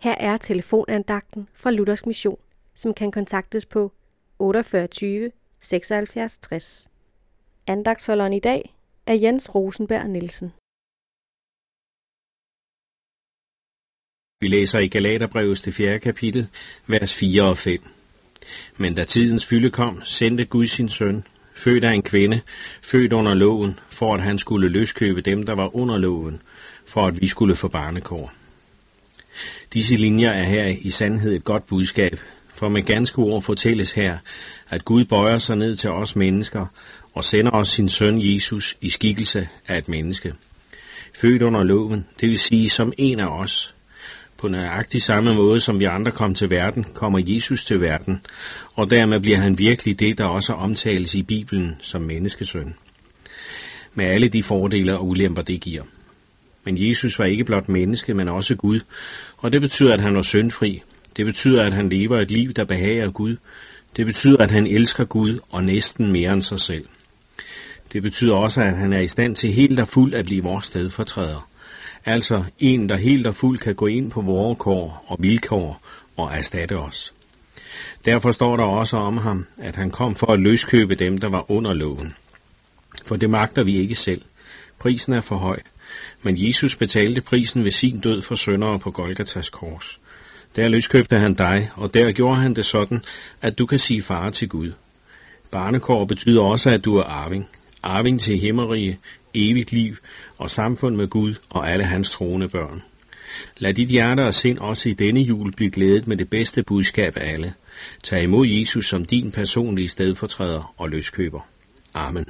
Her er telefonandagten fra Luthers Mission, som kan kontaktes på 48 76 60. Andagsholderen i dag er Jens Rosenberg Nielsen. Vi læser i Galaterbrevet det 4. kapitel, vers 4 og 5. Men da tidens fylde kom, sendte Gud sin søn, født af en kvinde, født under loven, for at han skulle løskøbe dem, der var under loven, for at vi skulle få barnekår. Disse linjer er her i sandhed et godt budskab, for med ganske ord fortælles her, at Gud bøjer sig ned til os mennesker og sender os sin søn Jesus i skikkelse af et menneske. Født under loven, det vil sige som en af os. På nøjagtig samme måde som vi andre kom til verden, kommer Jesus til verden, og dermed bliver han virkelig det, der også omtales i Bibelen som menneskesøn. Med alle de fordele og ulemper, det giver. Men Jesus var ikke blot menneske, men også Gud, og det betyder, at han var syndfri. Det betyder, at han lever et liv, der behager Gud. Det betyder, at han elsker Gud og næsten mere end sig selv. Det betyder også, at han er i stand til helt og fuldt at blive vores stedfortræder. Altså en, der helt og fuldt kan gå ind på vores kår og vilkår og erstatte os. Derfor står der også om ham, at han kom for at løskøbe dem, der var under loven. For det magter vi ikke selv. Prisen er for høj. Men Jesus betalte prisen ved sin død for søndere på Golgatas kors. Der løskøbte han dig, og der gjorde han det sådan, at du kan sige far til Gud. Barnekår betyder også, at du er arving. Arving til himmerige, evigt liv og samfund med Gud og alle hans troende børn. Lad dit hjerte og sind også i denne jul blive glædet med det bedste budskab af alle. Tag imod Jesus som din personlige stedfortræder og løskøber. Amen.